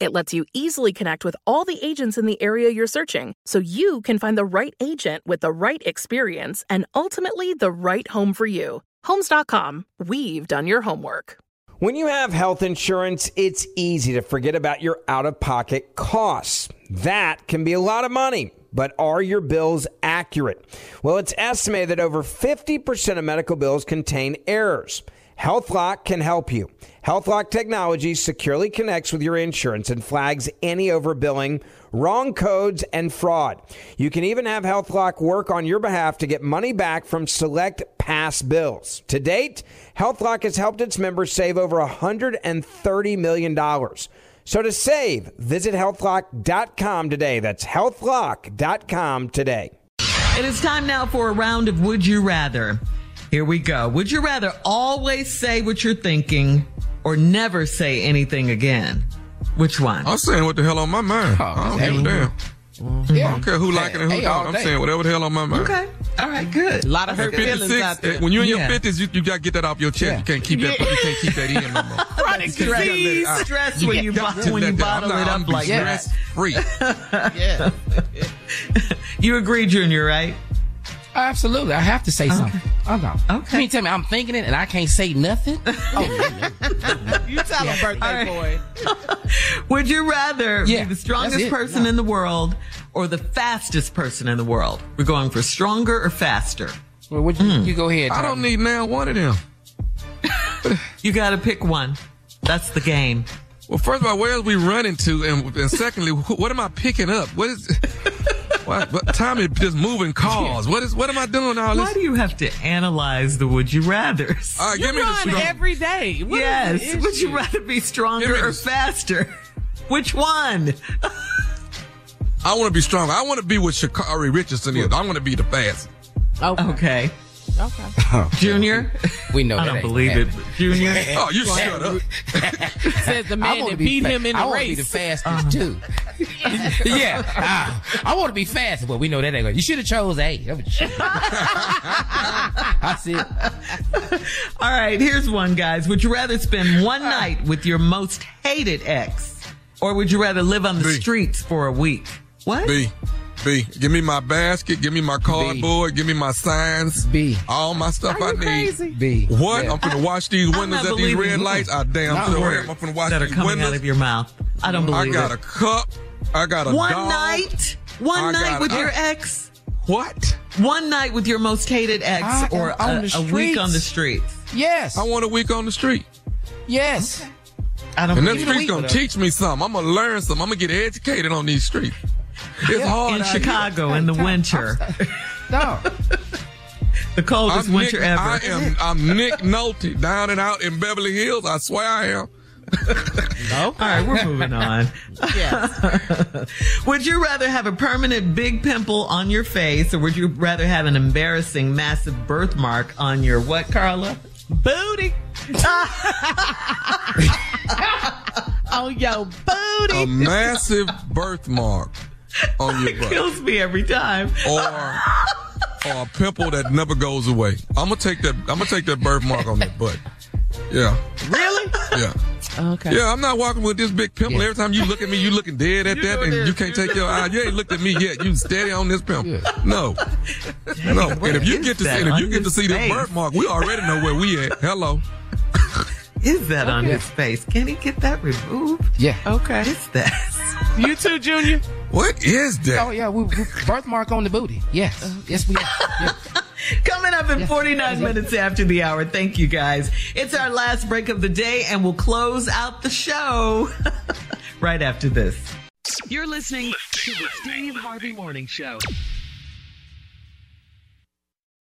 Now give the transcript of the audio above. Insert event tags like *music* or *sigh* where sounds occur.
It lets you easily connect with all the agents in the area you're searching so you can find the right agent with the right experience and ultimately the right home for you. Homes.com, we've done your homework. When you have health insurance, it's easy to forget about your out of pocket costs. That can be a lot of money. But are your bills accurate? Well, it's estimated that over 50% of medical bills contain errors. HealthLock can help you. HealthLock technology securely connects with your insurance and flags any overbilling, wrong codes, and fraud. You can even have HealthLock work on your behalf to get money back from select past bills. To date, HealthLock has helped its members save over $130 million. So to save, visit healthlock.com today. That's healthlock.com today. It is time now for a round of Would You Rather. Here we go. Would you rather always say what you're thinking or never say anything again? Which one? I'm saying what the hell on my mind. Oh, I don't give a damn. Yeah. I don't care who like it and who Hey, don't. I'm day. saying whatever the hell on my mind. Okay. All right, good. A lot of hurt feelings out there. eh, when you're in Yeah. your 50s, you, you got to get that off your chest. Yeah. You can't keep that. You can't keep that in no more. *laughs* Chronic Stress, disease. stress when you, got when you let that- I'm bottle it up like that. stress free. *laughs* Yeah. *laughs* You agree, Junior, right? Absolutely. I have to say something. Oh, no. Okay. You mean tell me I'm thinking it and I can't say nothing? *laughs* Oh, no, You tell him, birthday boy. *laughs* Would you rather Yeah, be the strongest that's it. person in the world or the fastest person in the world? We're going for stronger or faster. Well, would you, hmm. you go ahead. I don't need now one of them. You got to pick one. That's the game. Well, first of all, where are we running to? And, and secondly, what am I picking up? What is. What, what, Tommy just moving cars. What is? What am I doing all this? Why do you have to analyze the would you rather's? All right, You give me the run strong. every day. What is yes. Would you rather be stronger or this. faster? Which one? I want to be strong. I want to be what Sha'Carri Richardson is. I want to be the fast. Okay. Okay. Okay. *laughs* Junior? We know I that don't believe it. happening. Junior? *laughs* Oh, you shut up. *laughs* Says the man wanna that beat fa- him in the I the wanna be the race. fastest too. yeah, ah, I want to be fast, but we know that ain't going. You should have chose A. That was shit. I see it. All right, here's one, guys. Would you rather spend one night with your most hated ex, or would you rather live on the B. streets for a week? What? B, B, give me my basket, give me my cardboard, give me my signs, B. all my stuff Are I need. crazy? B. What? Yeah. I'm gonna watch these windows at these red you. lights. I damn Not sure am. I'm finna watch that are these coming windows. out of your mouth. I don't believe it. I got it. a cup. I got a cup. one dog. night, one I night got- with I- your ex, What? one night with your most hated ex, I- or a, a week on the streets. streets. Yes. I want a week on the street. yes. I don't And that street's gonna teach me something. I'm gonna learn something. I'm gonna get educated on these streets. It's hard in. Chicago in the winter, *laughs* No. the coldest I'm winter Nick, ever. I am. I'm Nick Nolte down and out in Beverly Hills. I swear I am. *laughs* All right, we're moving on. *laughs* would you rather have a permanent big pimple on your face, or would you rather have an embarrassing massive birthmark on your what, Carla? Booty. on your booty. A massive birthmark *laughs* on your butt, Kills me every time. or or a pimple that never goes away. I'm gonna take that. I'm gonna take that birthmark on that butt. Yeah. Really? Yeah. Okay. Yeah, I'm not walking with this big pimple. Yeah. Every time you look at me, you looking dead at You that, and this. you can't take your know eye. You ain't looked at me yet. You steady on this pimple. Yeah. No, no. And if you get to see, and if you get to his see this birthmark, we already know where we at. Hello. Is that on his face? Can he get that removed? Yeah. Okay. Is that? You too, Junior. What is that? Oh yeah, we, we birthmark on the booty. Yes, yes we. *laughs* Yeah. Coming up in 49 minutes after the hour. Thank you guys. It's our last break of the day and we'll close out the show *laughs* right after this. You're listening to the Steve Harvey Morning Show.